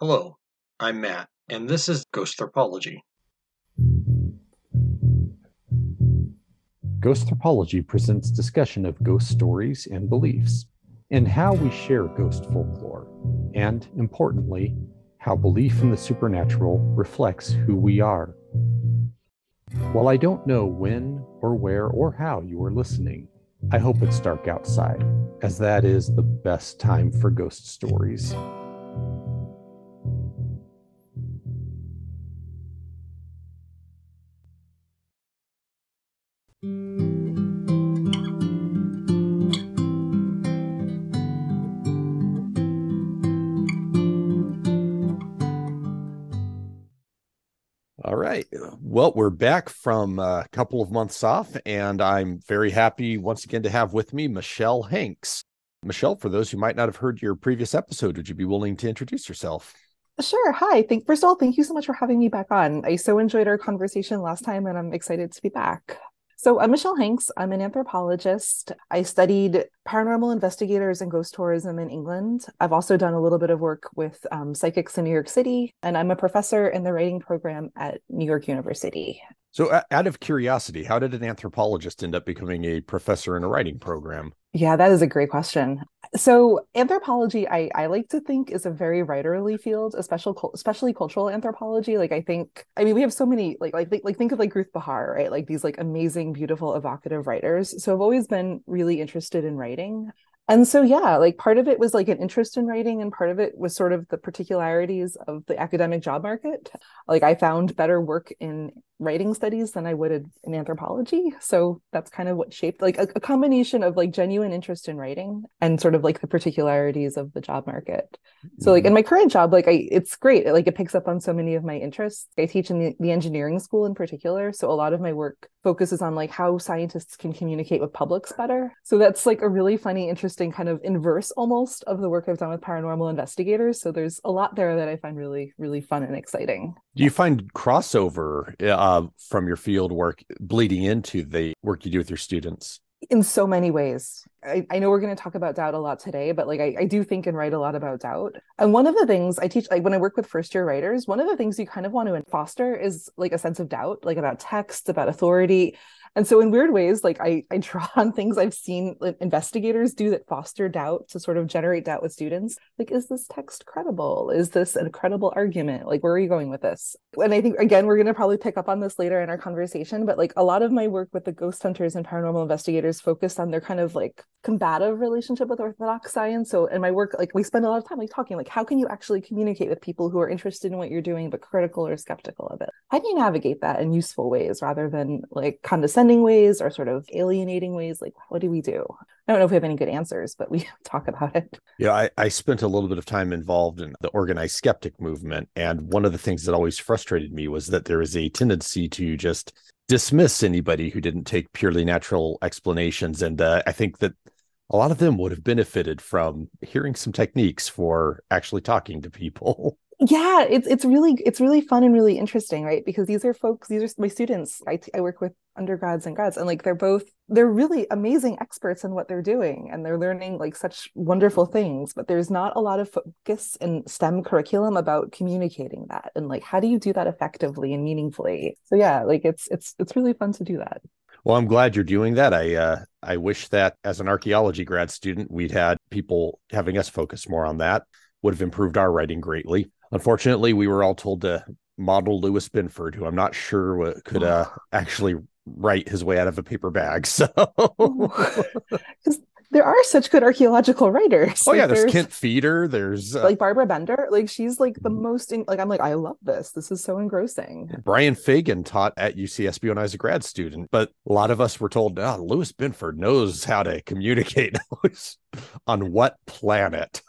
Hello, I'm Matt, and this is Ghosthropology. Ghosthropology presents discussion of ghost stories and beliefs, and how we share ghost folklore, and importantly, how belief in the supernatural reflects who we are. While I don't know when or where or how you are listening, I hope it's dark outside, as that is the best time for ghost stories. Well, we're back from a couple of months off, and I'm very happy once again to have with me Michele Hanks. Michele, for those who might not have heard your previous episode, would you be willing to introduce yourself? Sure. Hi. Thank first of all, thank you so much for having me back on. I so enjoyed our conversation last time, and I'm excited to be back. So I'm Michele Hanks. I'm an anthropologist. I studied paranormal investigators and ghost tourism in England. I've also done a little bit of work with um, psychics in New York City, and I'm a professor in the writing program at New York University. So, out of curiosity, how did an anthropologist end up becoming a professor in a writing program? Yeah, that is a great question. So, anthropology, I, I like to think is a very writerly field, especially especially cultural anthropology. Like, I think, I mean, we have so many like like like think of like Ruth Behar, right? Like these like amazing, beautiful, evocative writers. So, I've always been really interested in writing and so yeah like part of it was like an interest in writing and part of it was sort of the particularities of the academic job market like i found better work in writing studies than i would in anthropology so that's kind of what shaped like a, a combination of like genuine interest in writing and sort of like the particularities of the job market so like in mm-hmm. my current job like i it's great like it picks up on so many of my interests i teach in the, the engineering school in particular so a lot of my work focuses on like how scientists can communicate with publics better so that's like a really funny interesting interesting kind of inverse almost of the work I've done with paranormal investigators. So there's a lot there that I find really, really fun and exciting. Do you find crossover uh, Uh, from your field work bleeding into the work you do with your students? in so many ways. I, I know we're going to talk about doubt a lot today, but like I, I do think and write a lot about doubt. And one of the things I teach, like when I work with first year writers, one of the things you kind of want to foster is like a sense of doubt, like about text, about authority. And so, in weird ways, like I, I draw on things I've seen investigators do that foster doubt to sort of generate doubt with students. Like, is this text credible? Is this a credible argument? Like, where are you going with this? And I think, again, we're going to probably pick up on this later in our conversation, but like a lot of my work with the ghost hunters and paranormal investigators focused on their kind of like combative relationship with orthodox science. So, in my work, like we spend a lot of time like talking, like, how can you actually communicate with people who are interested in what you're doing, but critical or skeptical of it? How do you navigate that in useful ways rather than like condescending? Condescending ways or sort of alienating ways? Like, what do we do? I don't know if we have any good answers, but we talk about it. Yeah, I, I spent a little bit of time involved in the organized skeptic movement. And one of the things that always frustrated me was that there is a tendency to just dismiss anybody who didn't take purely natural explanations. And uh, I think that a lot of them would have benefited from hearing some techniques for actually talking to people. yeah it's it's really it's really fun and really interesting right because these are folks these are my students I, I work with undergrads and grads and like they're both they're really amazing experts in what they're doing and they're learning like such wonderful things but there's not a lot of focus in stem curriculum about communicating that and like how do you do that effectively and meaningfully so yeah like it's it's it's really fun to do that well, I'm glad you're doing that. I uh, I wish that as an archaeology grad student, we'd had people having us focus more on that. Would have improved our writing greatly. Unfortunately, we were all told to model Lewis Binford, who I'm not sure could uh, actually write his way out of a paper bag. So there are such good archaeological writers. Oh like, yeah, there's, there's Kent Feder. There's uh, like Barbara Bender. Like she's like the most in, like I'm like I love this. This is so engrossing. Brian Fagan taught at UCSB when I was a grad student, but a lot of us were told, "Oh, Lewis Binford knows how to communicate." on what planet?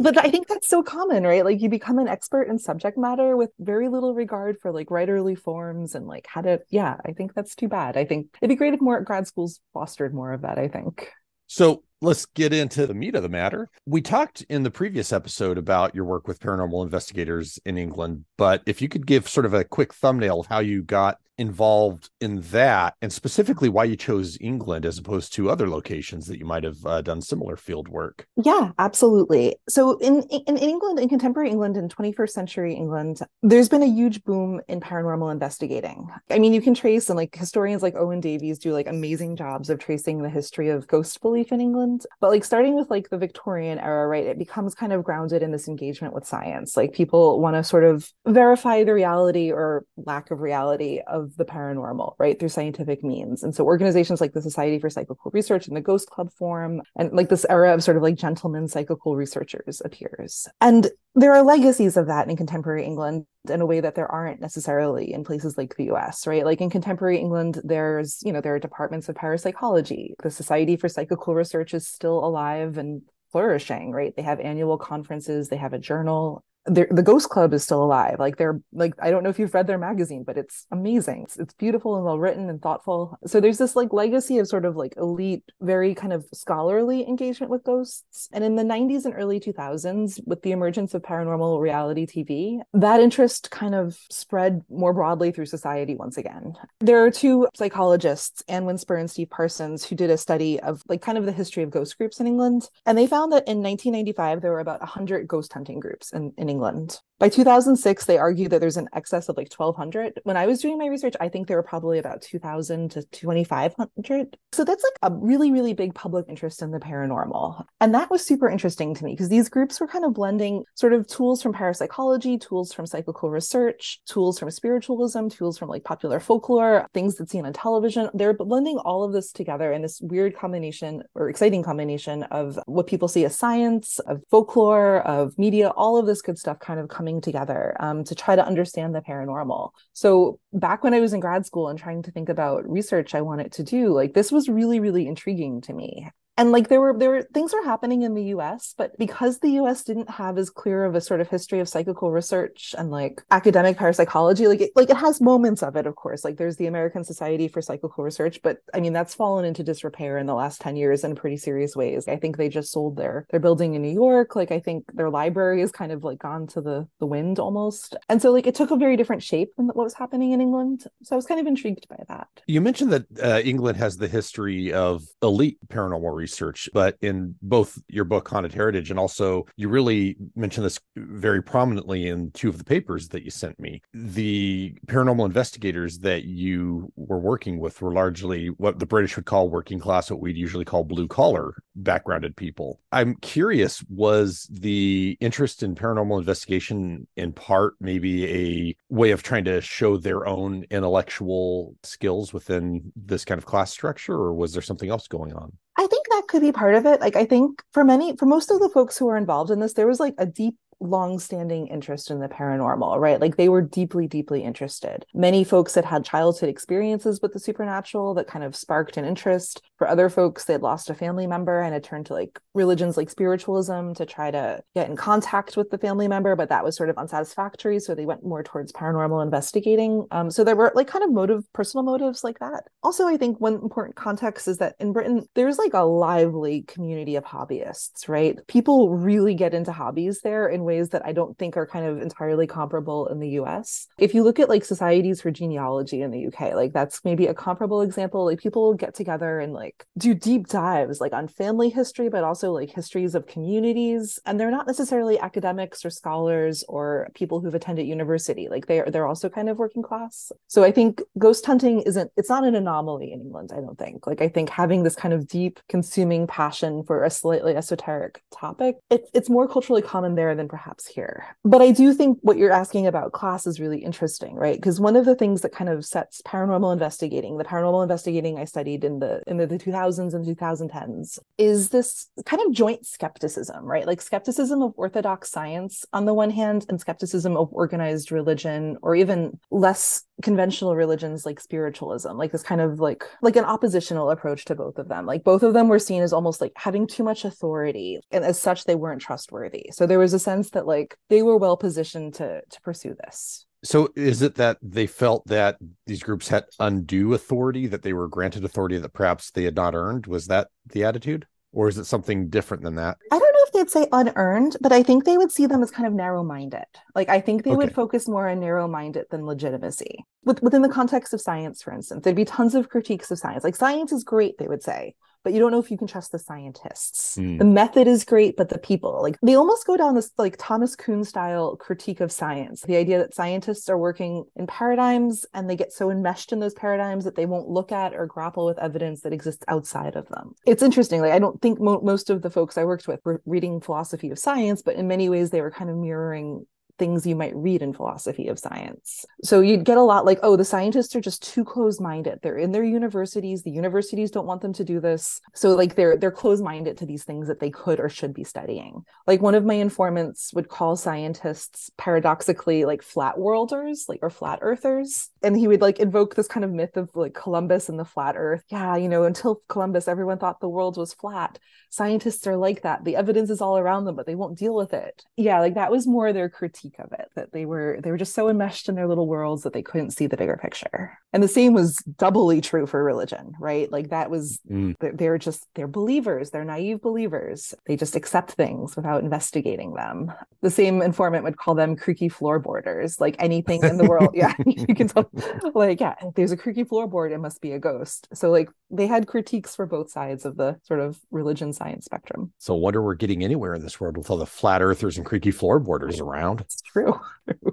But I think that's so common, right? Like you become an expert in subject matter with very little regard for like writerly forms and like how to, yeah, I think that's too bad. I think it'd be great if more grad schools fostered more of that, I think. So let's get into the meat of the matter. We talked in the previous episode about your work with paranormal investigators in England, but if you could give sort of a quick thumbnail of how you got involved in that and specifically why you chose England as opposed to other locations that you might have uh, done similar field work. Yeah, absolutely. So in, in, in England, in contemporary England, in 21st century England, there's been a huge boom in paranormal investigating. I mean, you can trace and like historians like Owen Davies do like amazing jobs of tracing the history of ghost belief in England. But like starting with like the Victorian era, right, it becomes kind of grounded in this engagement with science. Like people want to sort of verify the reality or lack of reality of the paranormal, right, through scientific means. And so organizations like the Society for Psychical Research and the Ghost Club form, and like this era of sort of like gentlemen psychical researchers appears. And there are legacies of that in contemporary England in a way that there aren't necessarily in places like the US, right? Like in contemporary England, there's, you know, there are departments of parapsychology. The Society for Psychical Research is still alive and flourishing, right? They have annual conferences, they have a journal the Ghost Club is still alive. Like they're like I don't know if you've read their magazine, but it's amazing. It's, it's, beautiful and well written and thoughtful. So there's this like legacy of sort of like elite, very kind of scholarly engagement with ghosts. And in the 90s and early 2000s, with the emergence of paranormal reality TV, that interest kind of spread more broadly through society once again. There are two psychologists, Anne Winsper and Steve Parsons, who did a study of like kind of the history of ghost groups in England, and they found that in 1995 there were about 100 ghost hunting groups in, in England. By 2006, they argue that there's an excess of like 1,200. When I was doing my research, I think there were probably about 2,000 to 2,500. So that's like a really, really big public interest in the paranormal. And that was super interesting to me because these groups were kind of blending sort of tools from parapsychology, tools from psychical research, tools from spiritualism, tools from like popular folklore, things that's seen on television. They're blending all of this together in this weird combination or exciting combination of what people see as science, of folklore, of media, all of this good kind of coming together um, to try to understand the paranormal. So back when I was in grad school and trying to think about research I wanted to do, like this was really, really intriguing to me and like there were there were things were happening in the US but because the US didn't have as clear of a sort of history of psychical research and like academic parapsychology like it, like it has moments of it of course. Like there's the American Society for Psychical Research but I mean that's fallen into disrepair in the last 10 years in pretty serious ways. I think they just sold their their building in New York. Like I think their library is kind of like gone to the the wind almost. And so like it took a very different shape than what was happening in England. So I was kind of intrigued by that. You mentioned that uh, England has the history of elite paranormal research, but in both your book Haunted Heritage and also you really mentioned this very prominently in two of the papers that you sent me. The paranormal investigators that you were working with were largely what the British would call working class, what we'd usually call blue collar backgrounded people. I'm curious, was the interest in paranormal investigation in part maybe a way of trying to show their own intellectual skills within this kind of class structure, or was there something else going on? I think that could be part of it. Like, I think for many, for most of the folks who are involved in this, there was like a deep long-standing interest in the paranormal right? Like they were deeply deeply interested. Many folks had had childhood experiences with the supernatural that kind of sparked an interest for other folks they'd lost a family member and had turned to like religions like spiritualism to try to get in contact with the family member but that was sort of unsatisfactory so they went more towards paranormal investigating um, so there were like kind of motive personal motives like that also i think one important context is that in britain there's like a lively community of hobbyists right people really get into hobbies there in ways that I don't think are kind of entirely comparable in the US. If you look at like societies for genealogy in the UK, like that's maybe a comparable example. Like people get together and like do deep dives like on family history, but also like histories of communities. And they're not necessarily academics or scholars or people who've attended university. Like they're they're also kind of working class. So I think ghost hunting isn't it's not an anomaly in England, I don't think. Like I think having this kind of deep consuming passion for a slightly esoteric topic, it, it's more culturally common there than perhaps here. But I do think what you're asking about class is really interesting, right? Because one of the things that kind of sets paranormal investigating, the paranormal investigating I studied in the in the, the 2000s and 2010s, is this kind of joint skepticism, right? Like skepticism of orthodox science on the one hand, and skepticism of organized religion, or even less conventional religions like spiritualism like this kind of like like an oppositional approach to both of them. Like both of them were seen as almost like having too much authority and as such they weren't trustworthy. So there was a sense that like they were well positioned to to pursue this so is it that they felt that these groups had undue authority that they were granted authority that perhaps they had not earned was that the attitude or is it something different than that? I don't know if they'd say unearned, but I think they would see them as kind of narrow-minded. Like I think they Okay. would focus more on narrow-minded than legitimacy. With, within the context of science, for instance, there'd be tons of critiques of science. Like science is great, they would say, but you don't know if you can trust the scientists. Hmm. The method is great, but the people, like they almost go down this like Thomas Kuhn style critique of science. The idea that scientists are working in paradigms and they get so enmeshed in those paradigms that they won't look at or grapple with evidence that exists outside of them. It's interesting. Like I don't think mo- most of the folks I worked with were reading philosophy of science, but in many ways they were kind of mirroring things you might read in philosophy of science. So you'd get a lot like, oh, the scientists are just too close-minded. They're in their universities. The universities don't want them to do this. So like they're they're close-minded to these things that they could or should be studying. Like one of my informants would call scientists paradoxically like flat worlders, like or flat earthers. And he would like invoke this kind of myth of like Columbus and the flat earth. Yeah, you know, until Columbus, everyone thought the world was flat. Scientists are like that. The evidence is all around them, but they won't deal with it. Yeah, like that was more their critique of it, that they were they were just so enmeshed in their little worlds that they couldn't see the bigger picture. And the same was doubly true for religion, right? Like that was Mm. they're, just they're believers they're naive believers they just accept things without investigating them the same informant would call them creaky floorboarders like anything in the world yeah you can tell like yeah there's a creaky floorboard it must be a ghost so like they had critiques for both sides of the sort of religion science spectrum So wonder we're getting anywhere in this world with all the flat earthers and creaky floorboarders around. It's true.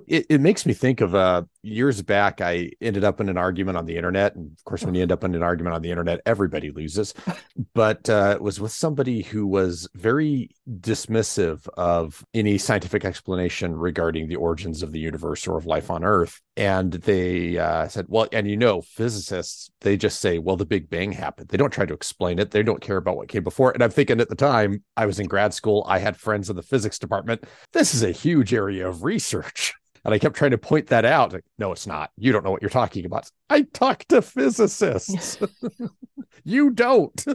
It, it makes me think of uh, years back. I ended up in an argument on the internet, and of course, when you end up in an argument on the internet, everybody loses. But uh, it was with somebody who was very dismissive of any scientific explanation regarding the origins of the universe or of life on Earth. And they uh, said, "Well, and you know, physicists they just say, well, the Big Bang happened. They don't try to explain it. They don't care about what came before." And I'm thinking at the time I was in grad school, I had friends in the physics department. This is a huge area of research. And I kept trying to point that out. Like, no, it's not. You don't know what you're talking about. I talk to physicists. you don't.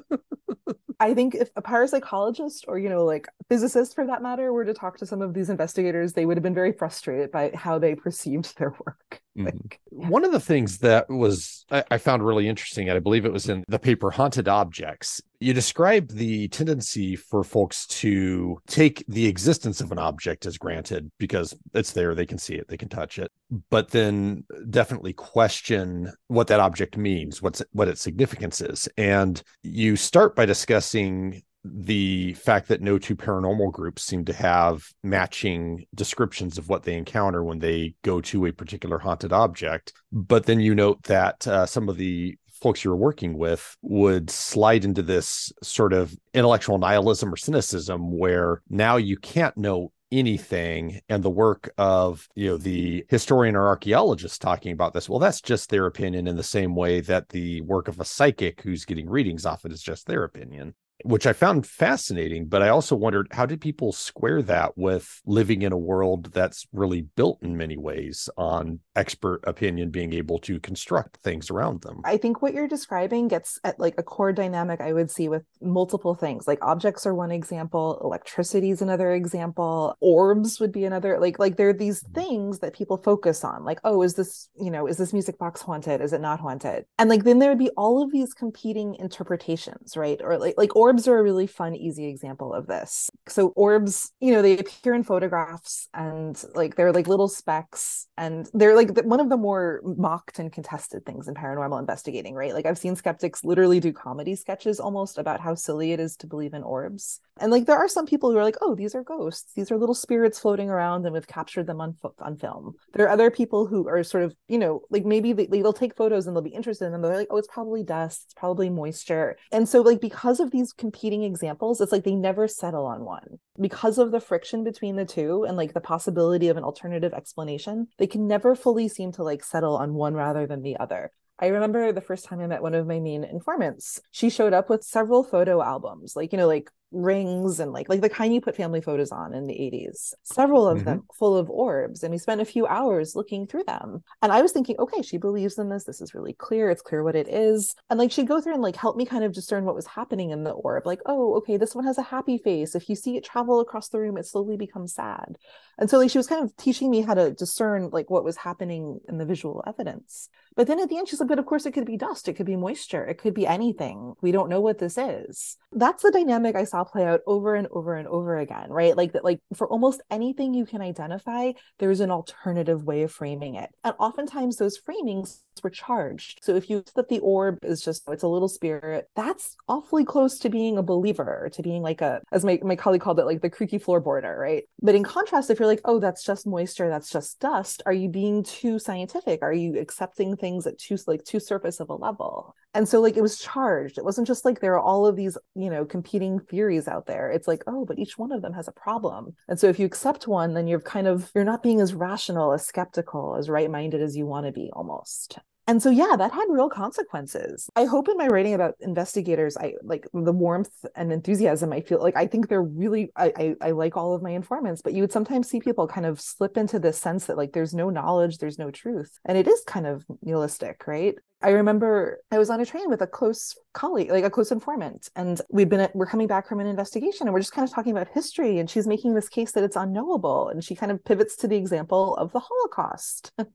I think if a parapsychologist or, you know, like physicist for that matter were to talk to some of these investigators, they would have been very frustrated by how they perceived their work. Mhm. Like, One of the things that was I, I found really interesting, and I believe it was in the paper Haunted Objects, you describe the tendency for folks to take the existence of an object as granted because it's there, they can see it, they can touch it, but then definitely question what that object means, what's what its significance is. And you start by discussing the fact that no two paranormal groups seem to have matching descriptions of what they encounter when they go to a particular haunted object. But then you note that uh, some of the folks you're working with would slide into this sort of intellectual nihilism or cynicism where now you can't know anything and the work of you know the historian or archaeologist talking about this well that's just their opinion in the same way that the work of a psychic who's getting readings off it is just their opinion which I found fascinating. But I also wondered how did people square that with living in a world that's really built in many ways on expert opinion being able to construct things around them? I think what you're describing gets at like a core dynamic I would see with multiple things. Like objects are one example, electricity is another example, orbs would be another. Like like there are these mm-hmm. things that people focus on. Like, oh, is this, you know, is this music box haunted? Is it not haunted? And like then there would be all of these competing interpretations, right? Or like like orbs are a really fun, easy example of this. So orbs, you know, they appear in photographs and like they're like little specks and they're like one of the more mocked and contested things in paranormal investigating, right? Like I've seen skeptics literally do comedy sketches almost about how silly it is to believe in orbs. And like there are some people who are like, "Oh, these are ghosts. These are little spirits floating around and we've captured them on on film." There are other people who are sort of, you know, like maybe they, they'll take photos and they'll be interested in them. They're like, "Oh, it's probably dust. It's probably moisture." And so like because of these competing examples, it's like they never settle on one. Because of the friction between the two and like the possibility of an alternative explanation, they can never fully seem to like settle on one rather than the other. I remember the first time I met one of my main informants. She showed up with several photo albums, like, you know, like rings and like like the kind you put family photos on in the 80s several of mm-hmm. them full of orbs and we spent a few hours looking through them. And i was thinking okay she believes in this. This is really clear. It's clear what it is. And like she'd go through and like help me kind of discern what was happening in the orb like oh okay this one has a happy face. If you see it travel across the room it slowly becomes sad. And so like she was kind of teaching me how to discern like what was happening in the visual evidence. But then at the end, she's like, but of course it could be dust, it could be moisture, it could be anything. We don't know what this is. That's the dynamic I saw play out over and over and over again, right? Like that, like for almost anything you can identify, there's an alternative way of framing it. And oftentimes those framings were charged. So if you that the orb is just it's a little spirit, that's awfully close to being a believer, to being like a as my, my colleague called it, like the creaky floorboarder, right? But in contrast, if you're like, oh, that's just moisture, that's just dust, are you being too scientific? Are you accepting things at too like too surface of a level? And so like it was charged. It wasn't just like there are all of these, you know, competing theories out there. It's like, oh, but each one of them has a problem. And so if you accept one, then you're kind of you're not being as rational, as skeptical, as right-minded as you want to be almost and so yeah that had real consequences i hope in my writing about investigators i like the warmth and enthusiasm i feel like i think they're really I, I, I like all of my informants but you would sometimes see people kind of slip into this sense that like there's no knowledge there's no truth and it is kind of nihilistic right I remember I was on a train with a close colleague, like a close informant, and we've been at, we're coming back from an investigation, and we're just kind of talking about history, and she's making this case that it's unknowable, and she kind of pivots to the example of the Holocaust, and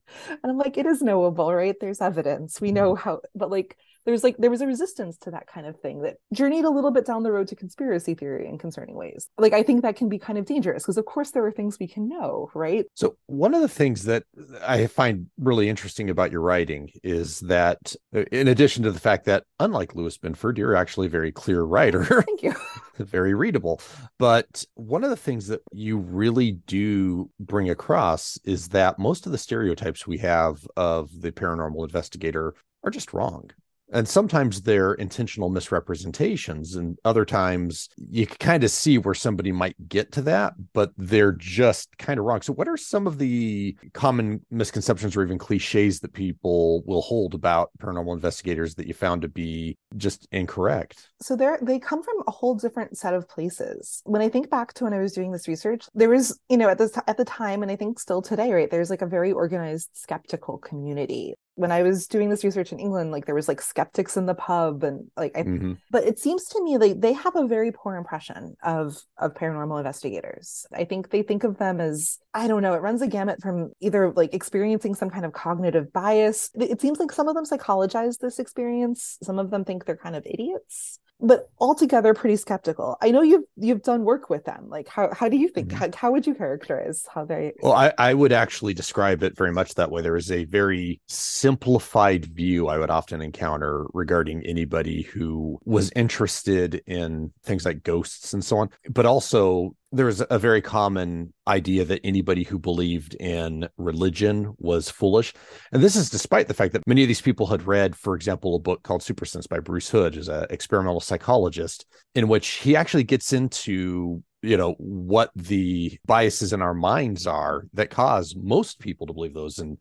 I'm like, it is knowable, right? There's evidence, we know mm-hmm. how, but like there's like there was a resistance to that kind of thing that journeyed a little bit down the road to conspiracy theory in concerning ways. Like i think that can be kind of dangerous because of course there are things we can know right? So one of the things that i find really interesting about your writing is that uh, in addition to the fact that unlike lewis binford you're actually a very clear writer. Thank you. Very readable. But one of the things that you really do bring across is that most of the stereotypes we have of the paranormal investigator are just wrong and sometimes they're intentional misrepresentations and other times you kind of see where somebody might get to that but they're just kind of wrong. So what are some of the common misconceptions or even cliches that people will hold about paranormal investigators that you found to be just incorrect? So they're they come from a whole different set of places. When i think back to when i was doing this research there was you know at this at the time and i think still today right there's like a very organized skeptical community when I was doing this research in England, like there was like skeptics in the pub and like I mm-hmm. but it seems to me like they have a very poor impression of of paranormal investigators. I think they think of them as I don't know, it runs a gamut from either like experiencing some kind of cognitive bias. It seems like some of them psychologize this experience. Some of them think they're kind of idiots but altogether pretty skeptical. I know you've you've done work with them. Like how how do you think mm-hmm. how, how would you characterize how they Well, I, I would actually describe it very much that way. There is a very simplified view I would often encounter regarding anybody who was interested in things like ghosts and so on, but also there was a very common idea that anybody who believed in religion was foolish. And this is despite the fact that many of these people had read, for example, a book called Supersense by Bruce Hood, who's an experimental psychologist, in which he actually gets into you know what the biases in our minds are that cause most people to believe those and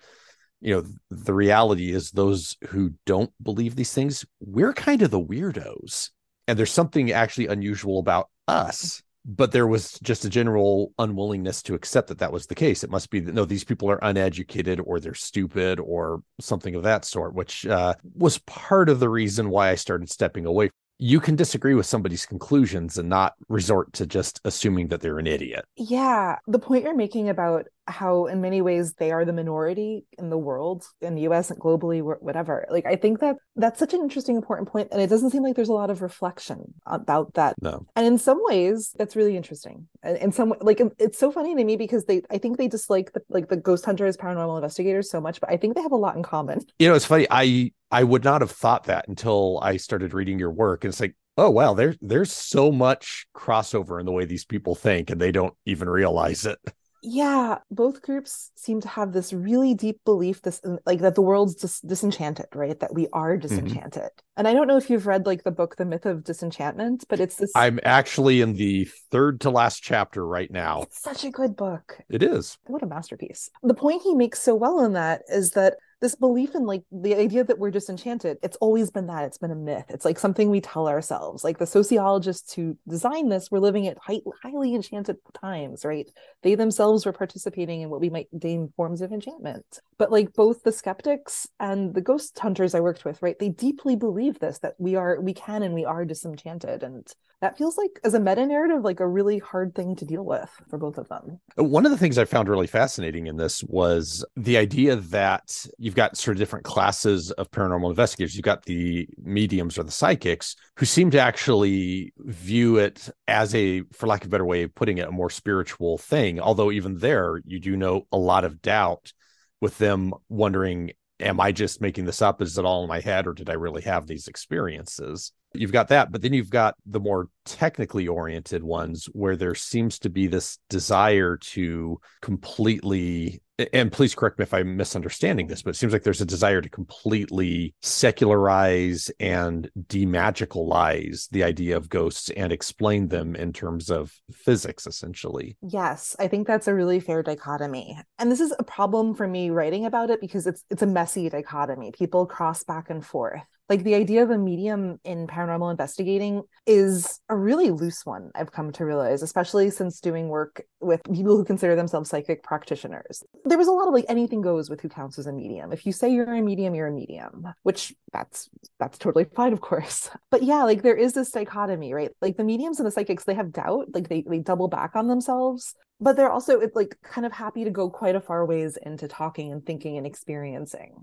you know the reality is those who don't believe these things we're kind of the weirdos and there's something actually unusual about us but there was just a general unwillingness to accept that that was the case. It must be that no, these people are uneducated or they're stupid or something of that sort, which uh, was part of the reason why I started stepping away you can disagree with somebody's conclusions and not resort to just assuming that they're an idiot. Yeah. The point you're making about how, in many ways, they are the minority in the world, in the US and globally, whatever. Like, I think that that's such an interesting, important point, And it doesn't seem like there's a lot of reflection about that. No. And in some ways, that's really interesting. And in some like, it's so funny to me because they, I think they dislike the, like the ghost hunters, paranormal investigators so much, but I think they have a lot in common. You know, it's funny. I, I would not have thought that until I started reading your work. And it's like, oh wow, there's there's so much crossover in the way these people think, and they don't even realize it. Yeah, both groups seem to have this really deep belief, this like that the world's dis- disenchanted, right? That we are mm-hmm. disenchanted. Mm-hmm. And I don't know if you've read like the book, The Myth of Disenchantment, but it's this. I'm actually in the third to last chapter right now. It's such a good book. It is. What a masterpiece. The point he makes so well in that is that this belief in like the idea that we're disenchanted it's always been that it's been a myth it's like something we tell ourselves like the sociologists who designed this were living at high, highly enchanted times right? They themselves were participating in what we might deem forms of enchantment. But like both the skeptics and the ghost hunters i worked with right they deeply believe this that we are we can and we are disenchanted and that feels like as a meta narrative like a really hard thing to deal with for both of them. One of the things i found really fascinating in this was the idea that you've got sort of different classes of paranormal investigators you've got the mediums or the psychics who seem to actually view it as a for lack of a better way of putting it a more spiritual thing although even there you do know a lot of doubt with them wondering am I just making this up? Is it all in my head, or did I really have these experiences? You've got that, but then you've got the more technically oriented ones where there seems to be this desire to completely and please correct me if I'm misunderstanding this, but it seems like there's a desire to completely secularize and demagicalize the idea of ghosts and explain them in terms of physics, essentially. Yes, I think that's a really fair dichotomy. And this is a problem for me writing about it because it's it's a messy dichotomy. People cross back and forth like the idea of a medium in paranormal investigating is a really loose one i've come to realize especially since doing work with people who consider themselves psychic practitioners. There was a lot of like anything goes with who counts as a medium. If you say you're a medium you're a medium which that's that's totally fine of course. But yeah like there is this dichotomy right? Like the mediums and the psychics they have doubt like they, they double back on themselves but they're also like kind of happy to go quite a far ways into talking and thinking and experiencing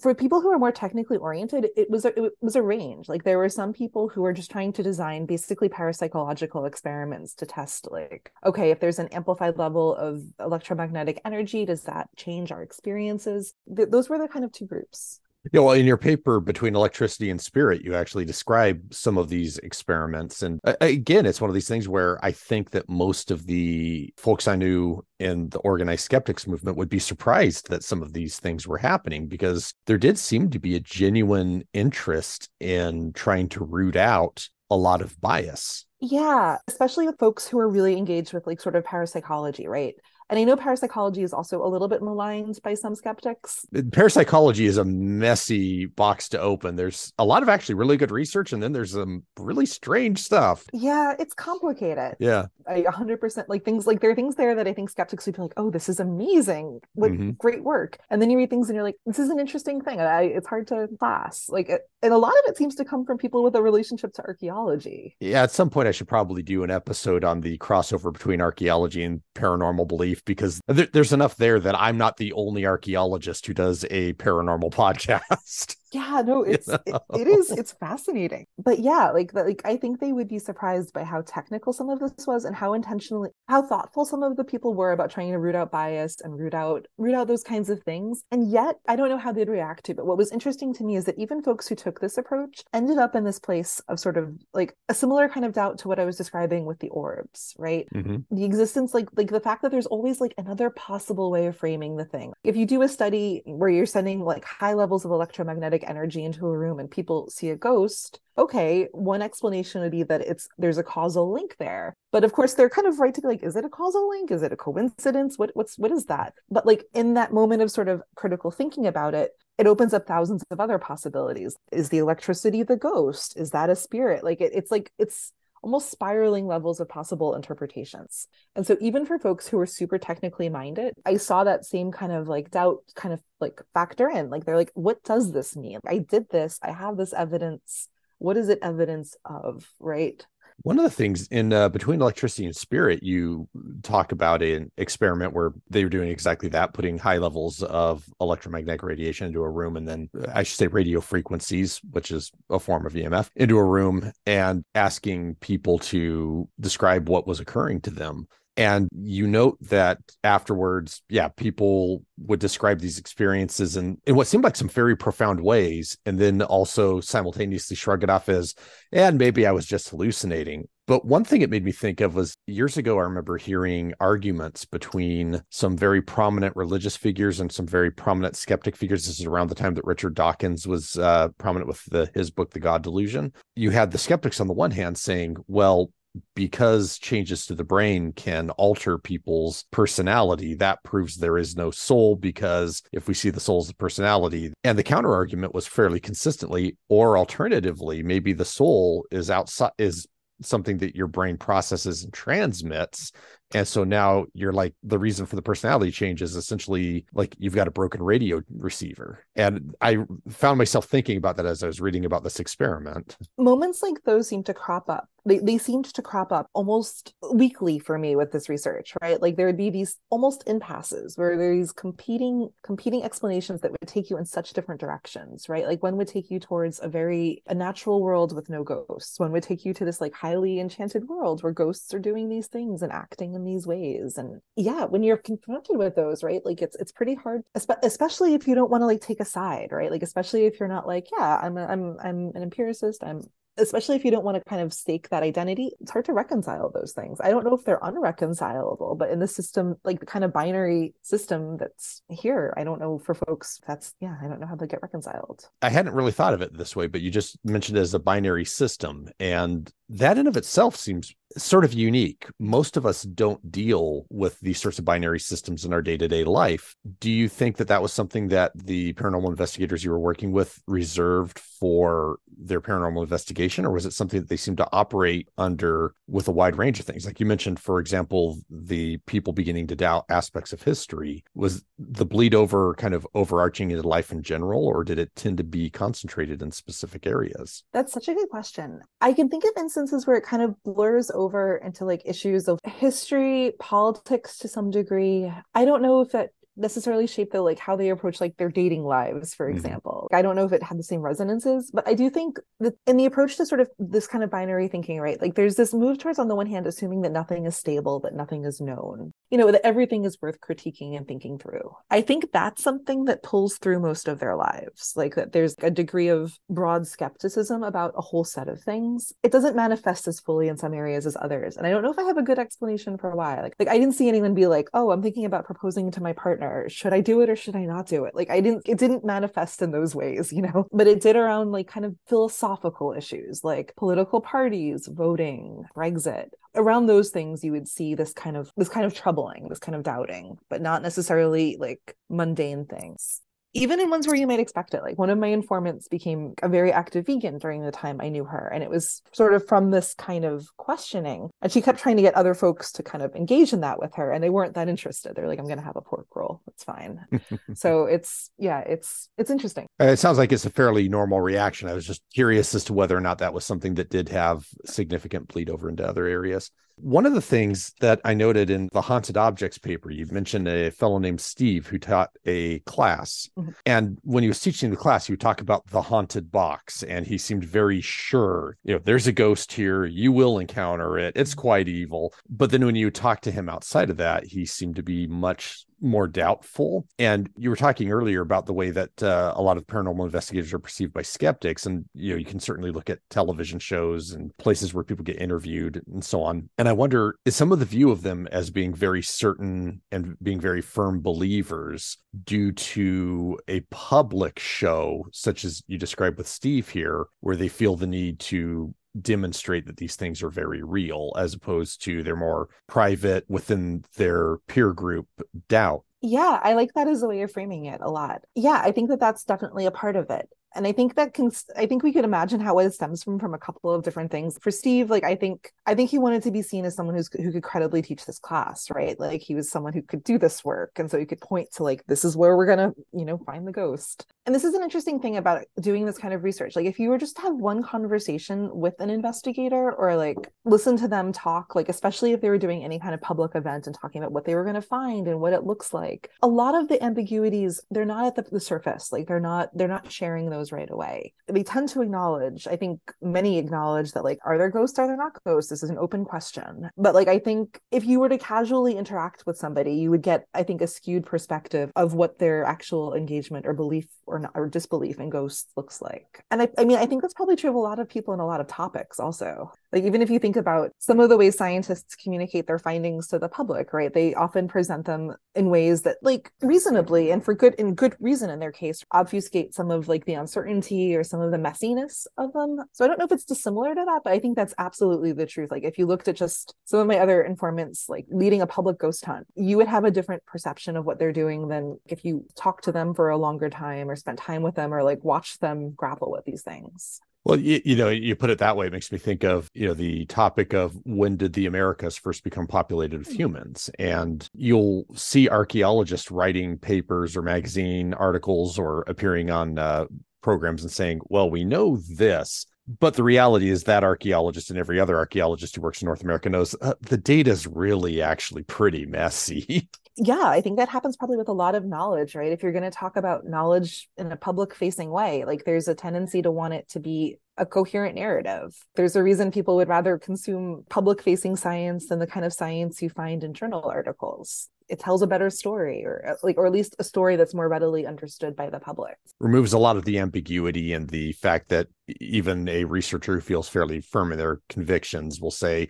for people who are more technically oriented it was a, it was a range. Like there were some people who were just trying to design basically parapsychological experiments to test like okay if there's an amplified level of electromagnetic energy does that change our experiences? Th- those were the kind of two groups yeah, well, in your paper between electricity and spirit, you actually describe some of these experiments. And again, it's one of these things where I think that most of the folks I knew in the organized skeptics movement would be surprised that some of these things were happening because there did seem to be a genuine interest in trying to root out a lot of bias. Yeah, especially with folks who are really engaged with like sort of parapsychology, right? And I know parapsychology is also a little bit maligned by some skeptics. Parapsychology is a messy box to open. There's a lot of actually really good research, and then there's some really strange stuff. Yeah, it's complicated. Yeah. I 100% like things like there are things there that I think skeptics would be like, oh, this is amazing. What mm-hmm. great work. And then you read things and you're like, this is an interesting thing. I, it's hard to class. Like, it, and a lot of it seems to come from people with a relationship to archaeology. Yeah. At some point, I should probably do an episode on the crossover between archaeology and paranormal belief because there, there's enough there that I'm not the only archaeologist who does a paranormal podcast yeah no it's you know? it, it is it's fascinating. But yeah like like i think they would be surprised by how technical some of this was and how intentionally how thoughtful some of the people were about trying to root out bias and root out root out those kinds of things. And yet i don't know how they'd react to but what was interesting to me is that even folks who took this approach ended up in this place of sort of like a similar kind of doubt to what i was describing with the orbs right? Mm-hmm. the existence like like the fact that there's always like another possible way of framing the thing. If you do a study where you're sending like high levels of electromagnetic energy into a room and people see a ghost okay one explanation would be that it's there's a causal link there. But of course they're kind of right to be like is it a causal link? Is it a coincidence? What what's what is that? But like in that moment of sort of critical thinking about it it opens up thousands of other possibilities. Is the electricity the ghost? Is that a spirit? Like it, it's like it's almost spiraling levels of possible interpretations. And so even for folks who are super technically minded, I saw that same kind of like doubt kind of like factor in. Like they're like, what does this mean? I did this, I have this evidence. What is it evidence of? Right. One of the things in uh, between electricity and spirit, you talk about an experiment where they were doing exactly that, putting high levels of electromagnetic radiation into a room, and then I should say radio frequencies, which is a form of EMF, into a room, and asking people to describe what was occurring to them. And you note that afterwards, yeah, people would describe these experiences in, in what seemed like some very profound ways, and then also simultaneously shrug it off as, and maybe I was just hallucinating. But one thing it made me think of was years ago, I remember hearing arguments between some very prominent religious figures and some very prominent skeptic figures. This is around the time that Richard Dawkins was uh, prominent with the, his book, The God Delusion. You had the skeptics on the one hand saying, well, because changes to the brain can alter people's personality, that proves there is no soul because if we see the soul as a personality, and the counter argument was fairly consistently, or alternatively, maybe the soul is outside is something that your brain processes and transmits and so now you're like the reason for the personality change is essentially like you've got a broken radio receiver. And i found myself thinking about that as i was reading about this experiment. Moments like those seem to crop up they, they seemed to crop up almost weekly for me with this research right? Like there would be these almost impasses where there's competing competing explanations that would take you in such different directions right? Like one would take you towards a very a natural world with no ghosts. One would take you to this like highly enchanted world where ghosts are doing these things and acting in these ways. And yeah when you're confronted with those right like it's it's pretty hard especially if you don't want to like take a side right? Like especially if you're not like yeah i'm a, i'm i'm an empiricist i'm especially if you don't want to kind of stake that identity it's hard to reconcile those things. I don't know if they're unreconcilable but in the system like the kind of binary system that's here i don't know for folks that's yeah i don't know how they get reconciled. I hadn't really thought of it this way but you just mentioned it as a binary system and that in of itself seems sort of unique. Most of us don't deal with these sorts of binary systems in our day to day life. Do you think that that was something that the paranormal investigators you were working with reserved for their paranormal investigation, or was it something that they seemed to operate under with a wide range of things? Like you mentioned, for example, the people beginning to doubt aspects of history. Was the bleed over kind of overarching into life in general, or did it tend to be concentrated in specific areas? That's such a good question. I can think of instances where it kind of blurs over into like issues of history, politics to some degree. I don't know if that necessarily shape the like how they approach like their dating lives for mm-hmm. example mm-hmm. i don't know if it had the same resonances but i do think that in the approach to sort of this kind of binary thinking right like there's this move towards on the one hand assuming that nothing is stable that nothing is known you know that everything is worth critiquing and thinking through. I think that's something that pulls through most of their lives. Like that there's a degree of broad skepticism about a whole set of things. It doesn't manifest as fully in some areas as others. And i don't know if i have a good explanation for why. Like, like i didn't see anyone be like oh i'm thinking about proposing to my partner. Should i do it or should i not do it? Like i didn't it didn't manifest in those ways you know? But it did around like kind of philosophical issues like political parties voting brexit. Around those things you would see this kind of this kind of troubling this kind of doubting but not necessarily like mundane things even in ones where you might expect it. Like one of my informants became a very active vegan during the time I knew her. And it was sort of from this kind of questioning. And she kept trying to get other folks to kind of engage in that with her. And they weren't that interested. They're like, I'm going to have a pork roll. It's fine. so it's, yeah, it's, it's interesting. Uh, it sounds like it's a fairly normal reaction. I was just curious as to whether or not that was something that did have significant bleed over into other areas. One of the things that I noted in the haunted objects paper, you mentioned a fellow named Steve who taught a class. Mm-hmm. And when he was teaching the class, he would talk about the haunted box. And he seemed very sure, you know, there's a ghost here. You will encounter it. It's mm-hmm. quite evil. But then when you talk to him outside of that, he seemed to be much more doubtful. And you were talking earlier about the way that uh, a lot of paranormal investigators are perceived by skeptics. And, you know, you can certainly look at television shows and places where people get interviewed and so on. And I wonder, is some of the view of them as being very certain and being very firm believers due to a public show, such as you described with Steve here, where they feel the need to demonstrate that these things are very real as opposed to their more private within their peer group doubt. Yeah i like that as a way of framing it a lot. Yeah i think that that's definitely a part of it and i think that can i think we could imagine how it stems from from a couple of different things. For steve like i think i think he wanted to be seen as someone who's who could credibly teach this class right? Like he was someone who could do this work. And so he could point to like this is where we're gonna you know find the ghost. And this is an interesting thing about doing this kind of research. Like if you were just to have one conversation with an investigator or like listen to them talk like especially if they were doing any kind of public event and talking about what they were going to find and what it looks like a lot of the ambiguities they're not at the, the surface. Like they're not they're not sharing those right away they tend to acknowledge i think many acknowledge that like are there ghosts are there not ghosts this is an open question but like i think if you were to casually interact with somebody you would get i think a skewed perspective of what their actual engagement or belief or or, or disbelief in ghosts looks like. And I, I mean, I think that's probably true of a lot of people in a lot of topics also. Like, even if you think about some of the ways scientists communicate their findings to the public, right? They often present them in ways that, like, reasonably and for good, in good reason in their case, obfuscate some of like the uncertainty or some of the messiness of them. So I don't know if it's dissimilar to that, but I think that's absolutely the truth. Like, if you looked at just some of my other informants, like leading a public ghost hunt, you would have a different perception of what they're doing than if you talk to them for a longer time or spent time with them or like watch them grapple with these things. Well, you, you, know, you put it that way, it makes me think of, you know, the topic of when did the Americas first become populated with humans? And you'll see archaeologists writing papers or magazine articles or appearing on uh, programs and saying, well, we know this. But the reality is that archaeologist and every other archaeologist who works in North America knows uh, the data is really actually pretty messy. yeah, I think that happens probably with a lot of knowledge, right? If you're going to talk about knowledge in a public facing way, like there's a tendency to want it to be a coherent narrative. There's a reason people would rather consume public facing science than the kind of science you find in journal articles. It tells a better story or uh, like or at least a story that's more readily understood by the public. Removes a lot of the ambiguity and the fact that even a researcher who feels fairly firm in their convictions will say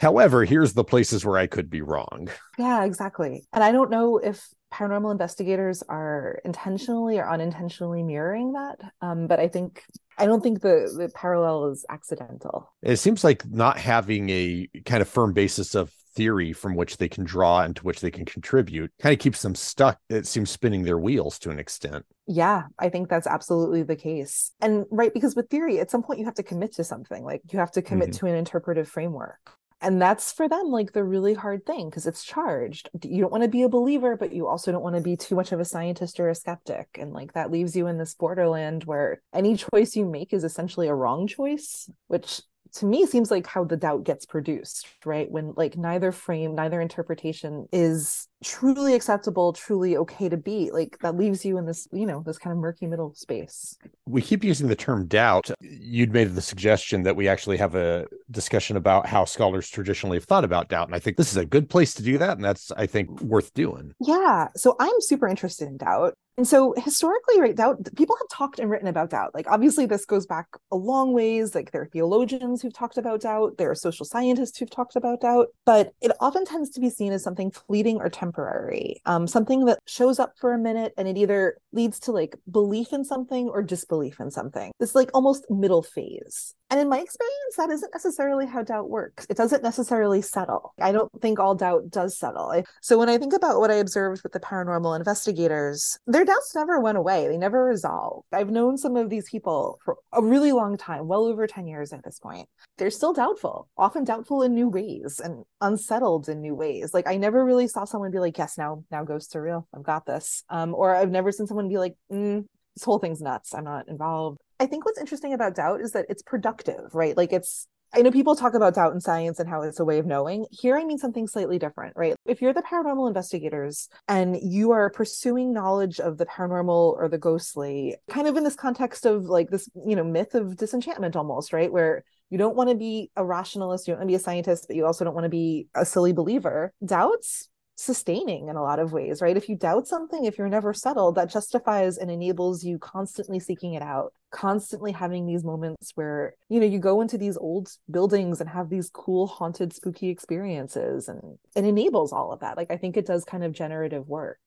However, here's the places where I could be wrong. Yeah, exactly. And I don't know if paranormal investigators are intentionally or unintentionally mirroring that. Um, but I think I don't think the the parallel is accidental. It seems like not having a kind of firm basis of theory from which they can draw and to which they can contribute kind of keeps them stuck it seems spinning their wheels to an extent yeah i think that's absolutely the case and right because with theory at some point you have to commit to something like you have to commit mm-hmm. to an interpretive framework and that's for them like the really hard thing because it's charged. You don't want to be a believer but you also don't want to be too much of a scientist or a skeptic and like that leaves you in this borderland where any choice you make is essentially a wrong choice which to me seems like how the doubt gets produced right? When like neither frame neither interpretation is truly acceptable truly okay to be like that leaves you in this you know this kind of murky middle space. We keep using the term doubt. You'd made the suggestion that we actually have a discussion about how scholars traditionally have thought about doubt and i think this is a good place to do that and that's i think worth doing. Yeah so i'm super interested in doubt and so historically, right, doubt people have talked and written about doubt. Like obviously this goes back a long ways. Like there are theologians who've talked about doubt, there are social scientists who've talked about doubt, but it often tends to be seen as something fleeting or temporary, um, something that shows up for a minute and it either leads to like belief in something or disbelief in something. This like almost middle phase. And in my experience, that isn't necessarily how doubt works. It doesn't necessarily settle. I don't think all doubt does settle. So when I think about what I observed with the paranormal investigators, their doubts never went away. They never resolved. I've known some of these people for a really long time, well over 10 years at this point. They're still doubtful, often doubtful in new ways and unsettled in new ways. Like I never really saw someone be like, yes, now, now ghosts are real. I've got this. Um, or I've never seen someone be like, mm, this whole thing's nuts. I'm not involved. I think what's interesting about doubt is that it's productive, right? Like it's I know people talk about doubt in science and how it's a way of knowing. Here, I mean something slightly different, right? If you're the paranormal investigators and you are pursuing knowledge of the paranormal or the ghostly, kind of in this context of like this, you know, myth of disenchantment almost, right? Where you don't want to be a rationalist, you don't want to be a scientist, but you also don't want to be a silly believer. Doubts sustaining in a lot of ways, right? If you doubt something, if you're never settled, that justifies and enables you constantly seeking it out, constantly having these moments where, you know, you go into these old buildings and have these cool, haunted, spooky experiences. And it enables all of that. Like, I think it does kind of generative work.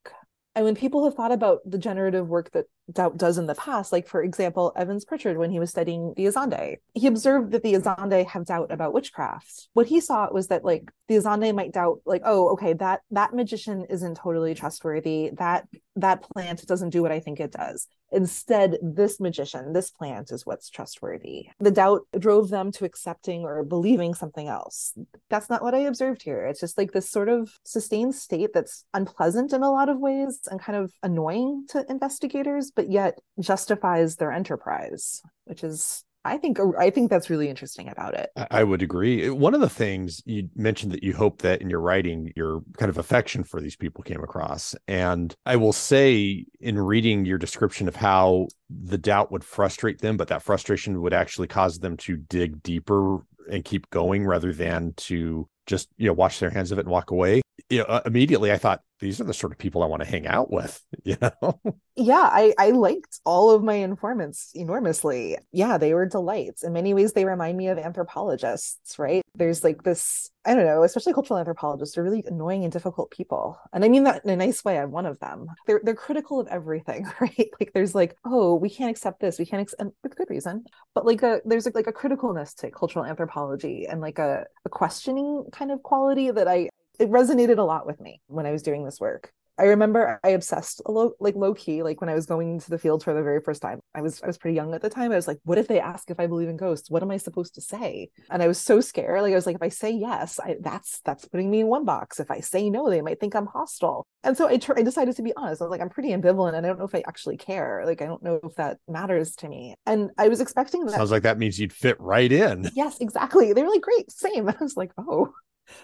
And when people have thought about the generative work that doubt does in the past, like for example, Evans Pritchard, when he was studying the Azande, he observed that the Azande have doubt about witchcraft. What he saw was that like the Azande might doubt, like, oh, okay, that that magician isn't totally trustworthy. That that plant doesn't do what I think it does. Instead, this magician, this plant is what's trustworthy. The doubt drove them to accepting or believing something else. That's not what I observed here. It's just like this sort of sustained state that's unpleasant in a lot of ways and kind of annoying to investigators, but yet justifies their enterprise, which is I think I think that's really interesting about it. I would agree. One of the things you mentioned that you hope that in your writing, your kind of affection for these people came across. And I will say, in reading your description of how the doubt would frustrate them, but that frustration would actually cause them to dig deeper and keep going rather than to just you know wash their hands of it and walk away you know, uh, immediately I thought these are the sort of people I want to hang out with, you know? Yeah, I, I liked all of my informants enormously. Yeah, they were delights. In many ways, they remind me of anthropologists, right? There's like this, I don't know, especially cultural anthropologists are really annoying and difficult people. And I mean that in a nice way. I'm one of them. They're they're critical of everything, right? Like there's like, oh, we can't accept this, we can't accept and with good reason. But like a there's like, like a criticalness to cultural anthropology and like a, a questioning kind of quality that I it resonated a lot with me when I was doing this work. I remember I obsessed low, like low key, like when I was going into the field for the very first time. I was I was pretty young at the time. I was like, what if they ask if I believe in ghosts? What am I supposed to say? And I was so scared. Like I was like, if I say yes, I, that's that's putting me in one box. If I say no, they might think I'm hostile. And so I tr- I decided to be honest. I was like, I'm pretty ambivalent, and I don't know if I actually care. Like I don't know if that matters to me. And I was expecting that. Sounds like that means you'd fit right in. Yes, exactly. They were like, great, same. I was like, oh,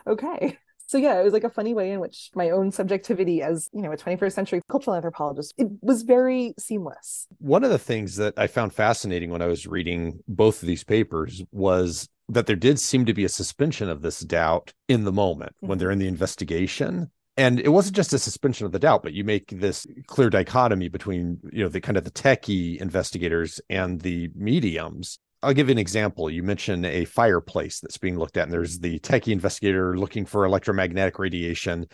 okay so yeah it was like a funny way in which my own subjectivity as you know a 21st century cultural anthropologist it was very seamless. One of the things that i found fascinating when i was reading both of these papers was that there did seem to be a suspension of this doubt in the moment mm-hmm. when they're in the investigation. And it wasn't just a suspension of the doubt but you make this clear dichotomy between you know the kind of the techie investigators and the mediums I'll give you an example. You mentioned a fireplace that's being looked at, and there's the techie investigator looking for electromagnetic radiation,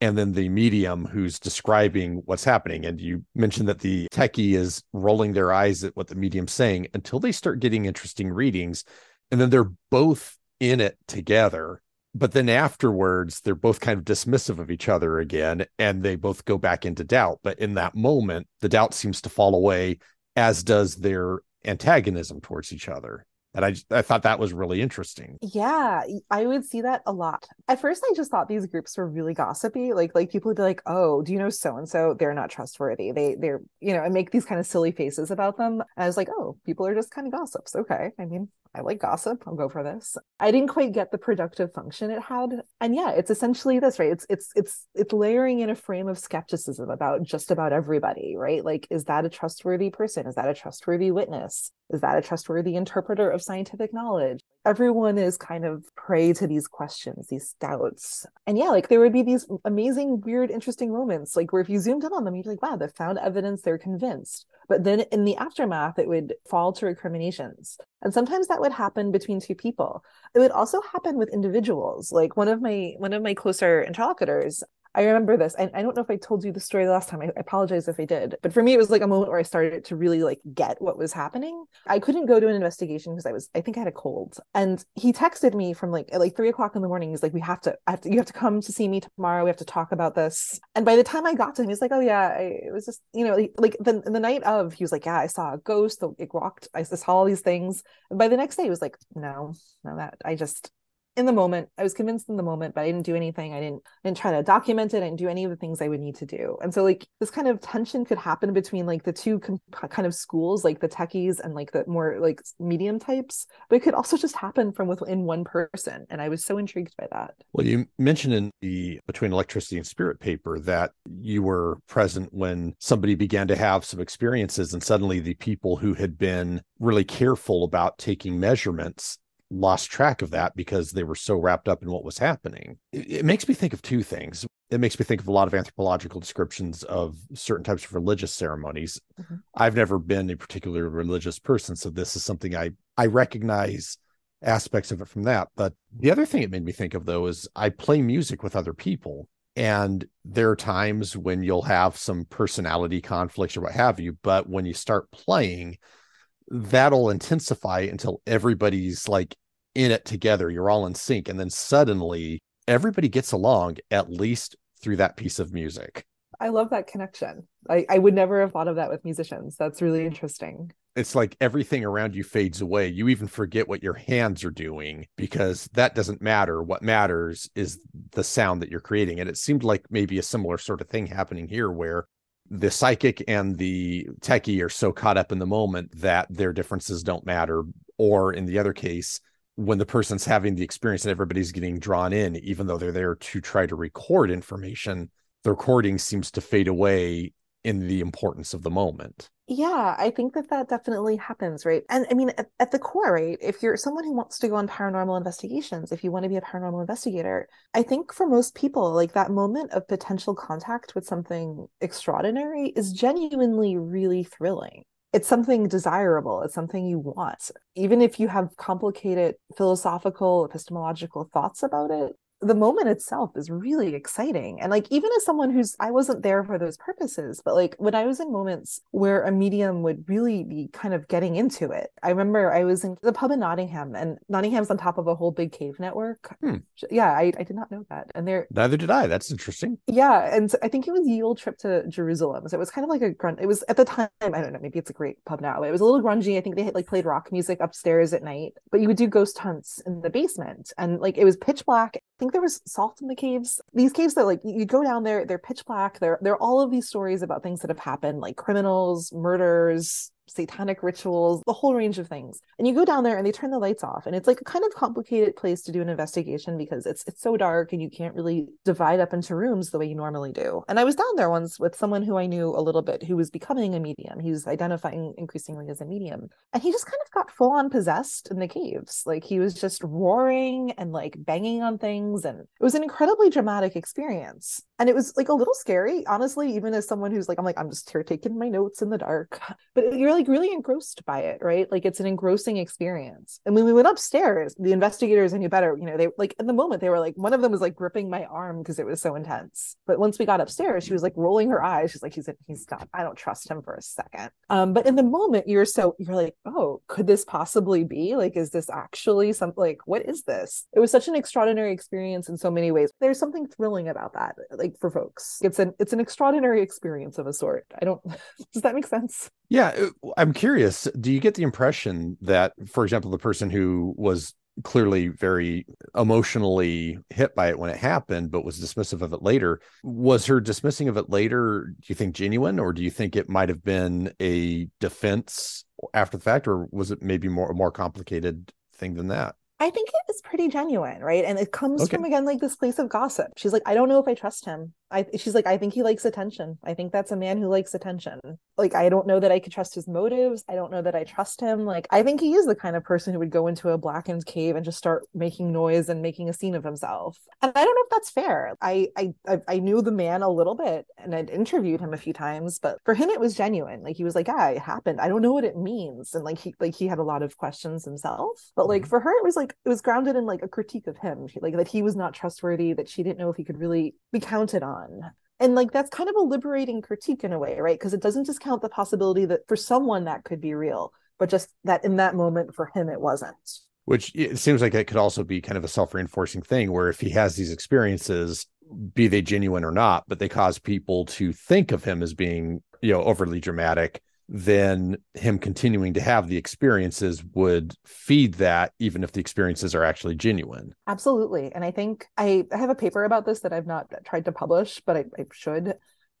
and then the medium who's describing what's happening. And you mentioned that the techie is rolling their eyes at what the medium's saying until they start getting interesting readings. And then they're both in it together. But then afterwards, they're both kind of dismissive of each other again, and they both go back into doubt. But in that moment, the doubt seems to fall away, as does their antagonism towards each other and I I thought that was really interesting. Yeah, I would see that a lot. At first, I just thought these groups were really gossipy. Like like people would be like, "Oh, do you know so and so? They're not trustworthy. They they're you know," and make these kind of silly faces about them. And I was like, "Oh, people are just kind of gossips. Okay. I mean, I like gossip. I'll go for this. I didn't quite get the productive function it had. And yeah, it's essentially this, right? It's it's it's it's layering in a frame of skepticism about just about everybody, right? Like, is that a trustworthy person? Is that a trustworthy witness? Is that a trustworthy interpreter of scientific knowledge? Everyone is kind of prey to these questions, these doubts. And yeah, like there would be these amazing, weird, interesting moments, like where if you zoomed in on them, you'd be like, wow, they found evidence, they're convinced but then in the aftermath, it would fall to recriminations. And sometimes that would happen between two people. It would also happen with individuals. Like one of my one of my closer interlocutors I remember this. I, I don't know if I told you the story the last time. I, I apologize if I did. But for me, it was like a moment where I started to really like get what was happening. I couldn't go to an investigation because I was, I think I had a cold. And he texted me from like at like three o'clock in the morning. He's like, we have to, I have to, you have to come to see me tomorrow. We have to talk about this. And by the time I got to him, he's like, oh yeah, I, it was just, you know, like the, the night of, he was like, yeah, I saw a ghost. It walked. I saw all these things. And by the next day, he was like, no, no, that I just, in the moment i was convinced in the moment but i didn't do anything. I didn't I didn't try to document it i didn't do any of the things i would need to do. And so like this kind of tension could happen between like the two com- kind of schools like the techies and like the more like medium types but it could also just happen from within one person and i was so intrigued by that. Well you mentioned in the between electricity and spirit paper that you were present when somebody began to have some experiences and suddenly the people who had been really careful about taking measurements lost track of that because they were so wrapped up in what was happening. It, it, makes me think of two things. It makes me think of a lot of anthropological descriptions of certain types of religious ceremonies. Mm-hmm. I've never been a particularly religious person, so this is something I I recognize aspects of it from that. But the other thing it made me think of though is I play music with other people. And there are times when you'll have some personality conflicts or what have you, but when you start playing, that'll intensify until everybody's like in it together. You're all in sync. And then suddenly everybody gets along, at least through that piece of music. I love that connection. I, I would never have thought of that with musicians. That's really interesting. It's like everything around you fades away. You even forget what your hands are doing because that doesn't matter. What matters is the sound that you're creating. And it seemed like maybe a similar sort of thing happening here where the psychic and the techie are so caught up in the moment that their differences don't matter. Or in the other case, when the person's having the experience and everybody's getting drawn in, even though they're there to try to record information, the recording seems to fade away in the importance of the moment. Yeah, I think that that definitely happens, right? And I mean, at, at, the core, right? If you're someone who wants to go on paranormal investigations, if you want to be a paranormal investigator, I think for most people, like that moment of potential contact with something extraordinary is genuinely really thrilling. It's something desirable, it's something you want. Even if you have complicated philosophical, epistemological thoughts about it, the moment itself is really exciting. And like, even as someone who's, I wasn't there for those purposes, but like when I was in moments where a medium would really be kind of getting into it, I remember I was in the pub in Nottingham and Nottingham's on top of a whole big cave network. Hmm. Yeah, I, I did not know that. And there, neither did I. That's interesting. Yeah. And so I think it was Ye Olde trip to Jerusalem. So it was kind of like a grunt. It was at the time, I don't know, maybe it's a great pub now, but it was a little grungy. I think they had like played rock music upstairs at night, but you would do ghost hunts in the basement and like it was pitch black. I think there was salt in the caves. These caves that like you go down there, they're pitch black. They're they're all of these stories about things that have happened, like criminals, murders, satanic rituals, the whole range of things. And you go down there and they turn the lights off. And it's like a kind of complicated place to do an investigation because it's it's so dark and you can't really divide up into rooms the way you normally do. And I was down there once with someone who I knew a little bit who was becoming a medium. He was identifying increasingly as a medium. And he just kind of got full on possessed in the caves. Like he was just roaring and like banging on things. And it was an incredibly dramatic experience. And it was like a little scary, honestly, even as someone who's like, I'm like, I'm just here taking my notes in the dark. But you're like really engrossed by it, right? Like it's an engrossing experience. And when we went upstairs, the investigators I knew better, you know, they like in the moment they were like, one of them was like gripping my arm because it was so intense. But once we got upstairs, she was like rolling her eyes. She's like, he's he's not, I don't trust him for a second. Um, but in the moment, you're so you're like, oh, could this possibly be? Like, is this actually something like what is this? It was such an extraordinary experience in so many ways. There's something thrilling about that, like for folks. It's an it's an extraordinary experience of a sort. I don't does that make sense? Yeah, I'm curious. Do you get the impression that, for example, the person who was clearly very emotionally hit by it when it happened, but was dismissive of it later, was her dismissing of it later, do you think genuine, or do you think it might have been a defense after the fact, or was it maybe more a more complicated thing than that? I think it is pretty genuine, right? And it comes okay. from again like this place of gossip. She's like, I don't know if I trust him. I she's like, I think he likes attention. I think that's a man who likes attention. Like, I don't know that I could trust his motives. I don't know that I trust him. Like, I think he is the kind of person who would go into a blackened cave and just start making noise and making a scene of himself. And I don't know if that's fair. I I I knew the man a little bit and I'd interviewed him a few times, but for him it was genuine. Like he was like, Yeah, it happened. I don't know what it means. And like he like he had a lot of questions himself. But like mm-hmm. for her, it was like it was grounded in like a critique of him. Like that he was not trustworthy, that she didn't know if he could really be counted on and like that's kind of a liberating critique in a way right because it doesn't discount the possibility that for someone that could be real but just that in that moment for him it wasn't which it seems like it could also be kind of a self-reinforcing thing where if he has these experiences be they genuine or not but they cause people to think of him as being you know overly dramatic then him continuing to have the experiences would feed that even if the experiences are actually genuine absolutely and i think i, have a paper about this that i've not tried to publish but I, I should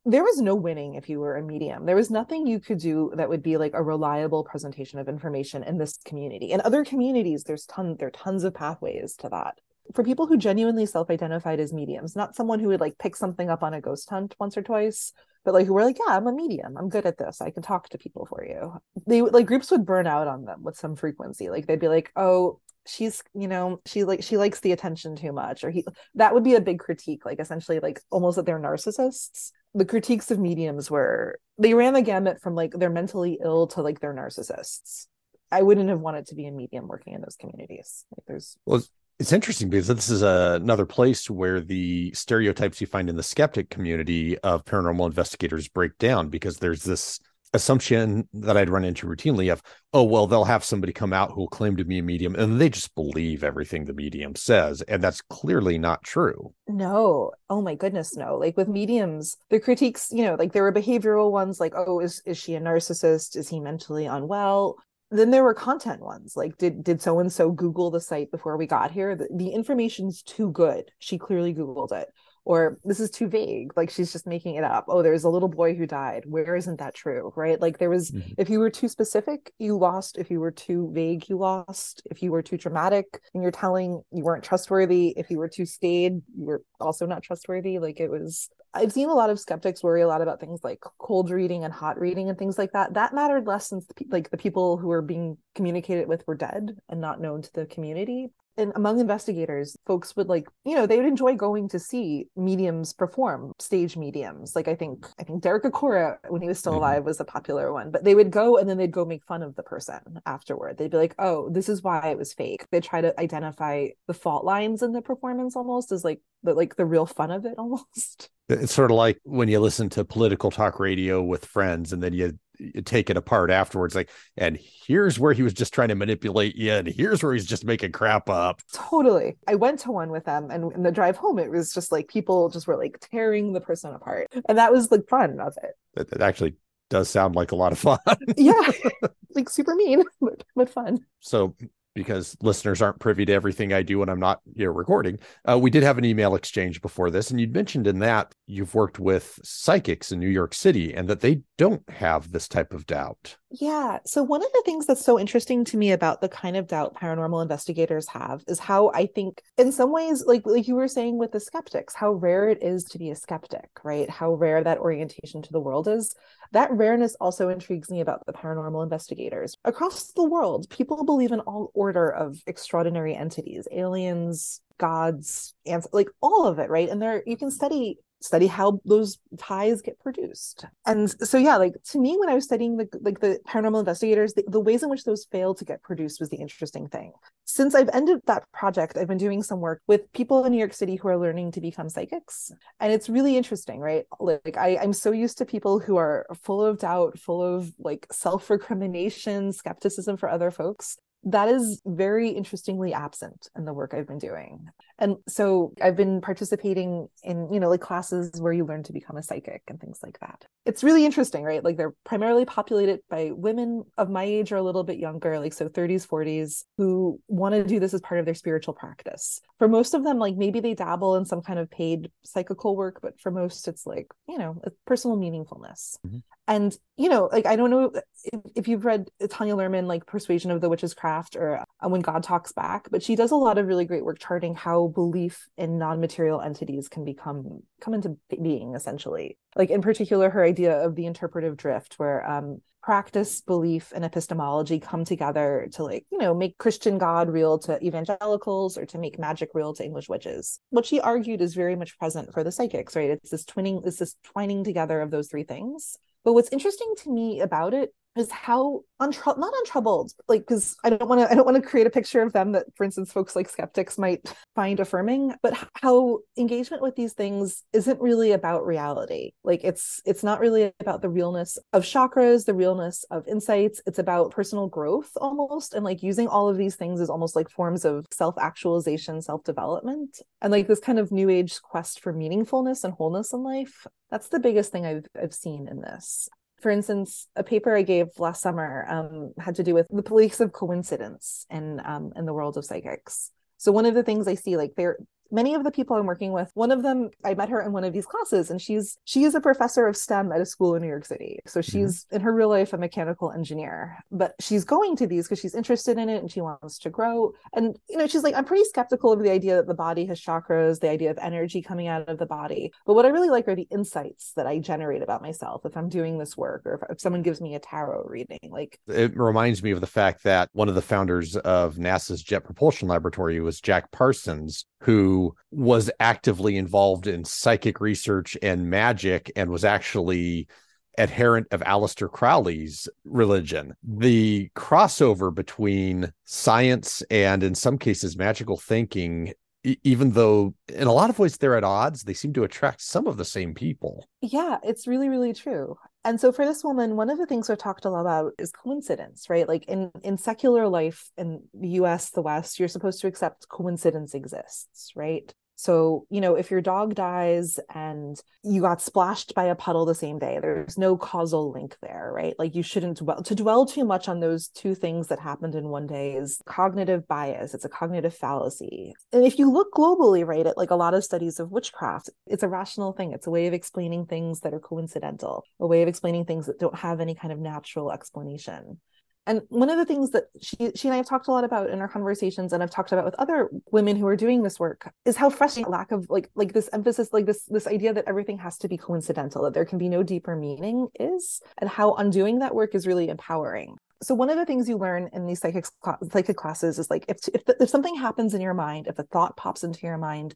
there was no winning if you were a medium. There was nothing you could do that would be like a reliable presentation of information in this community. In other communities, there's ton there are tons of pathways to that. For people who genuinely self-identified as mediums, not someone who would like pick something up on a ghost hunt once or twice, but like who were like, yeah, I'm a medium. I'm good at this. I can talk to people for you. They like groups would burn out on them with some frequency. Like they'd be like, oh, she's you know she like she likes the attention too much or he that would be a big critique like essentially like almost that they're narcissists the critiques of mediums were they ran the gamut from like they're mentally ill to like they're narcissists i wouldn't have wanted to be a medium working in those communities like there's well it's interesting because this is a, another place where the stereotypes you find in the skeptic community of paranormal investigators break down because there's this assumption that I'd run into routinely of, oh, well, they'll have somebody come out who will claim to be a medium and they just believe everything the medium says. And that's clearly not true. No. Oh my goodness, no. Like with mediums, the critiques, you know, like there were behavioral ones like, oh, is, is she a narcissist? Is he mentally unwell? Then there were content ones like did did so and so google the site before we got here? The, the information's too good. She clearly googled it. Or this is too vague. Like she's just making it up. Oh there's a little boy who died. Where isn't that true right? Like there was mm-hmm. if you were too specific you lost. If you were too vague you lost. If you were too dramatic and you're telling you weren't trustworthy. If you were too staid you were also not trustworthy. Like it was I've seen a lot of skeptics worry a lot about things like cold reading and hot reading and things like that. That mattered less since the, like the people who were being communicated with were dead and not known to the community and among investigators folks would like you know they would enjoy going to see mediums perform stage mediums. Like i think i think derek acorah when he was still mm-hmm. alive was a popular one. But they would go and then they'd go make fun of the person afterward. They'd be like oh this is why it was fake. They try to identify the fault lines in the performance almost as like the like the real fun of it almost. It's sort of like when you listen to political talk radio with friends and then you take it apart afterwards like and here's where he was just trying to manipulate you and here's where he's just making crap up. Totally. I went to one with them and in the drive home it was just like people just were like tearing the person apart and that was the fun of it. It, it actually does sound like a lot of fun. Yeah. Like super mean but, but fun. So because listeners aren't privy to everything I do when I'm not you know, recording. Uh, we did have an email exchange before this, and you'd mentioned in that you've worked with psychics in New York City and that they don't have this type of doubt. Yeah. So, one of the things that's so interesting to me about the kind of doubt paranormal investigators have is how I think, in some ways, like, like you were saying with the skeptics, how rare it is to be a skeptic, right? How rare that orientation to the world is. That rareness also intrigues me about the paranormal investigators. Across the world, people believe in all order of extraordinary entities, aliens, gods, and like all of it, right? And there you can study study how those ties get produced. And so yeah like to me when i was studying the like the paranormal investigators the, the ways in which those fail to get produced was the interesting thing. Since i've ended that project i've been doing some work with people in new york city who are learning to become psychics. And it's really interesting right? Like I, i'm so used to people who are full of doubt full of like self-recrimination skepticism for other folks. That is very interestingly absent in the work I've been doing. And so I've been participating in, you know, like classes where you learn to become a psychic and things like that. It's really interesting, right? Like they're primarily populated by women of my age or a little bit younger, like so 30s, 40s, who want to do this as part of their spiritual practice. For most of them, like maybe they dabble in some kind of paid psychical work, but for most, it's like, you know, personal meaningfulness. Mm-hmm and you know like i don't know if, if, you've read tanya luhrmann like persuasion of the witch's craft or uh, when god talks back but she does a lot of really great work charting how belief in non-material entities can become come into being essentially. Like in particular her idea of the interpretive drift where um practice belief and epistemology come together to like you know make christian god real to evangelicals or to make magic real to english witches. What she argued is very much present for the psychics right? It's this twinning it's this twining together of those three things. But what's interesting to me about it is how untroubled, not untroubled, like because I don't want to, I don't want to create a picture of them that, for instance, folks like skeptics might find affirming, but how engagement with these things isn't really about reality. Like it's, it's not really about the realness of chakras, the realness of insights. It's about personal growth almost, and like using all of these things is almost like forms of self-actualization, self-development, and like this kind of new age quest for meaningfulness and wholeness in life. That's the biggest thing I've I've seen in this for instance, a paper I gave last summer um, had to do with the police of coincidence in um, in the world of psychics. So one of the things I see, like there, many of the people I'm working with, one of them, I met her in one of these classes, and she's she is a professor of STEM at a school in New York City. So mm-hmm. she's mm-hmm. in her real life a mechanical engineer, but she's going to these because she's interested in it and she wants to grow. And you know, she's like, I'm pretty skeptical of the idea that the body has chakras, the idea of energy coming out of the body. But what I really like are the insights that I generate about myself if I'm doing this work or if, if someone gives me a tarot reading. Like it reminds me of the fact that one of the founders of NASA's Jet Propulsion Laboratory was Jack Parsons, who was actively involved in psychic research and magic and was actually adherent of Aleister Crowley's religion. The crossover between science and, in some cases, magical thinking even though in a lot of ways they're at odds, they seem to attract some of the same people. Yeah, it's really, really true. And so for this woman, one of the things we've talked a lot about is coincidence, right? Like in, in secular life in the US, the West, you're supposed to accept coincidence exists, right? So, you know, if your dog dies and you got splashed by a puddle the same day, there's no causal link there, right? Like you shouldn't dwell to dwell too much on those two things that happened in one day is cognitive bias. It's a cognitive fallacy. And if you look globally, right, at like a lot of studies of witchcraft, it's a rational thing. It's a way of explaining things that are coincidental, a way of explaining things that don't have any kind of natural explanation. And one of the things that she she and I have talked a lot about in our conversations and I've talked about with other women who are doing this work is how frustrating lack of like like this emphasis like this this idea that everything has to be coincidental that there can be no deeper meaning is and how undoing that work is really empowering. So one of the things you learn in these psychic psychic classes is like if if, if something happens in your mind, if a thought pops into your mind,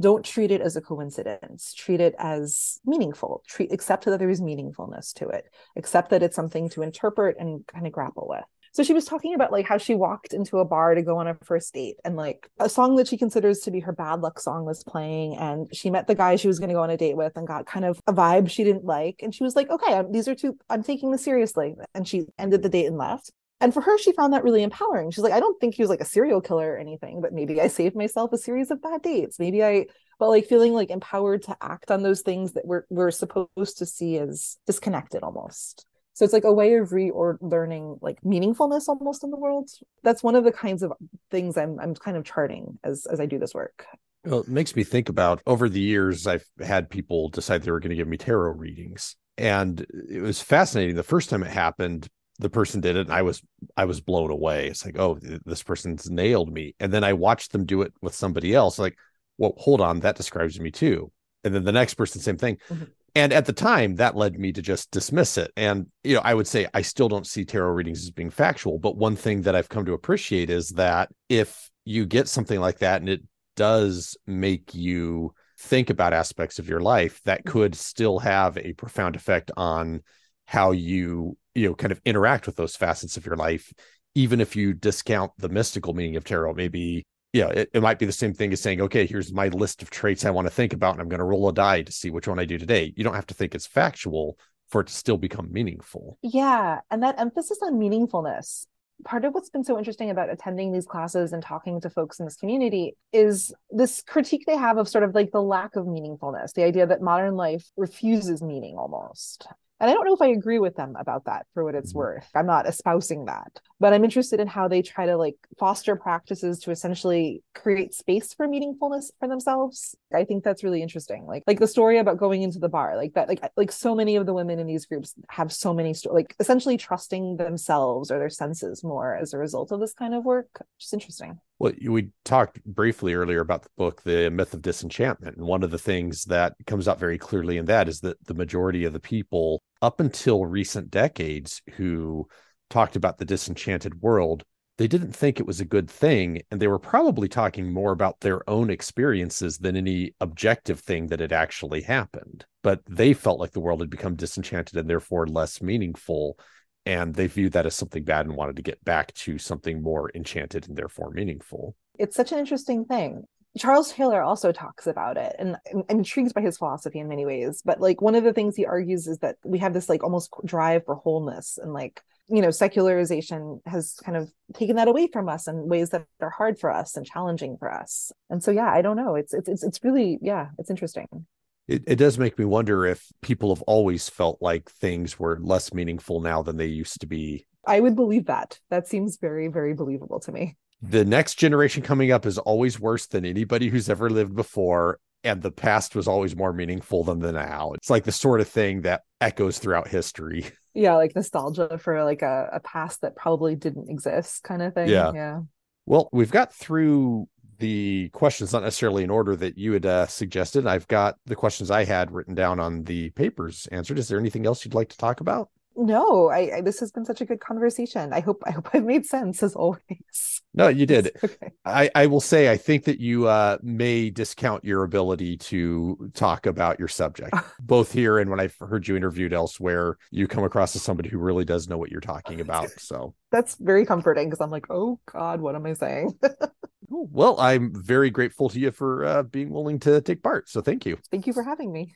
don't treat it as a coincidence. Treat it as meaningful. Treat accept that there is meaningfulness to it. Accept that it's something to interpret and kind of grapple with. So she was talking about like how she walked into a bar to go on a first date and like a song that she considers to be her bad luck song was playing and she met the guy she was going to go on a date with and got kind of a vibe she didn't like. And she was like okay I'm, these are two i'm taking this seriously. And she ended the date and left and for her, she found that really empowering. She's like, I don't think he was like a serial killer or anything, but maybe I saved myself a series of bad dates. Maybe I, but like feeling like empowered to act on those things that we're we're supposed to see as disconnected almost. So it's like a way of re or learning like meaningfulness almost in the world. That's one of the kinds of things I'm I'm kind of charting as as I do this work. Well, it makes me think about over the years I've had people decide they were going to give me tarot readings. And it was fascinating. The first time it happened, the person did it and i was i was blown away. It's like oh this person's nailed me. And then i watched them do it with somebody else like well hold on that describes me too. And then the next person same thing. Mm-hmm. and at the time that led me to just dismiss it. And you know i would say i still don't see tarot readings as being factual but one thing that i've come to appreciate is that if you get something like that and it does make you think about aspects of your life that mm-hmm. could still have a profound effect on how you you know kind of interact with those facets of your life even if you discount the mystical meaning of tarot. Maybe yeah it, it might be the same thing as saying okay here's my list of traits i want to think about and i'm going to roll a die to see which one i do today. You don't have to think it's factual for it to still become meaningful. Yeah and that emphasis on meaningfulness part of what's been so interesting about attending these classes and talking to folks in this community is this critique they have of sort of like the lack of meaningfulness the idea that modern life refuses meaning almost and I don't know if I agree with them about that for what it's mm-hmm. worth. I'm not espousing that, but I'm interested in how they try to like foster practices to essentially create space for meaningfulness for themselves. I think that's really interesting. Like like the story about going into the bar, like that like like so many of the women in these groups have so many sto- like essentially trusting themselves or their senses more as a result of this kind of work. Just interesting. Well, we talked briefly earlier about the book, The Myth of Disenchantment. And one of the things that comes out very clearly in that is that the majority of the people up until recent decades who talked about the disenchanted world, they didn't think it was a good thing. And they were probably talking more about their own experiences than any objective thing that had actually happened. But they felt like the world had become disenchanted and therefore less meaningful and they viewed that as something bad and wanted to get back to something more enchanted and therefore meaningful. It's such an interesting thing. Charles Taylor also talks about it, and I'm intrigued by his philosophy in many ways. But like one of the things he argues is that we have this like almost drive for wholeness, and like you know, secularization has kind of taken that away from us in ways that are hard for us and challenging for us. And so, yeah, I don't know. It's it's it's it's really yeah, it's interesting it, it does make me wonder if people have always felt like things were less meaningful now than they used to be. I would believe that. That seems very, very believable to me. The next generation coming up is always worse than anybody who's ever lived before. And the past was always more meaningful than the now. It's like the sort of thing that echoes throughout history. Yeah, like nostalgia for like a, a past that probably didn't exist kind of thing. Yeah. Yeah. Well, we've got through the questions not necessarily in order that you had uh, suggested. I've got the questions I had written down on the papers answered. Is there anything else you'd like to talk about? No, I, I, this has been such a good conversation. I hope I hope I've made sense as always. No, you did. okay. I, I will say I think that you uh, may discount your ability to talk about your subject, both here and when I've heard you interviewed elsewhere. You come across as somebody who really does know what you're talking about. So that's very comforting because I'm like, oh God, what am I saying? well, I'm very grateful to you for uh, being willing to take part. So thank you. Thank you for having me.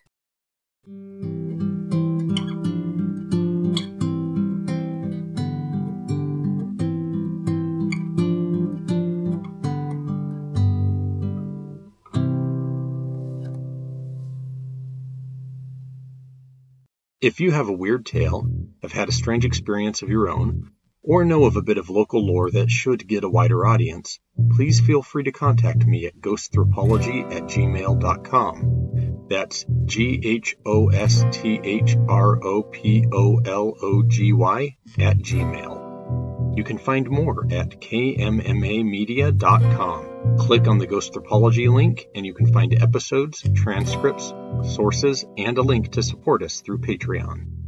If you have a weird tale, have had a strange experience of your own, or know of a bit of local lore that should get a wider audience, please feel free to contact me at ghosthropology at gmail.com. That's G H O S T H R O P O L O G Y at gmail. You can find more at kmmamedia.com. Click on the Ghosthropology link and you can find episodes, transcripts, sources, and a link to support us through Patreon.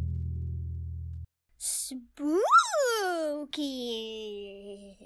Spooky.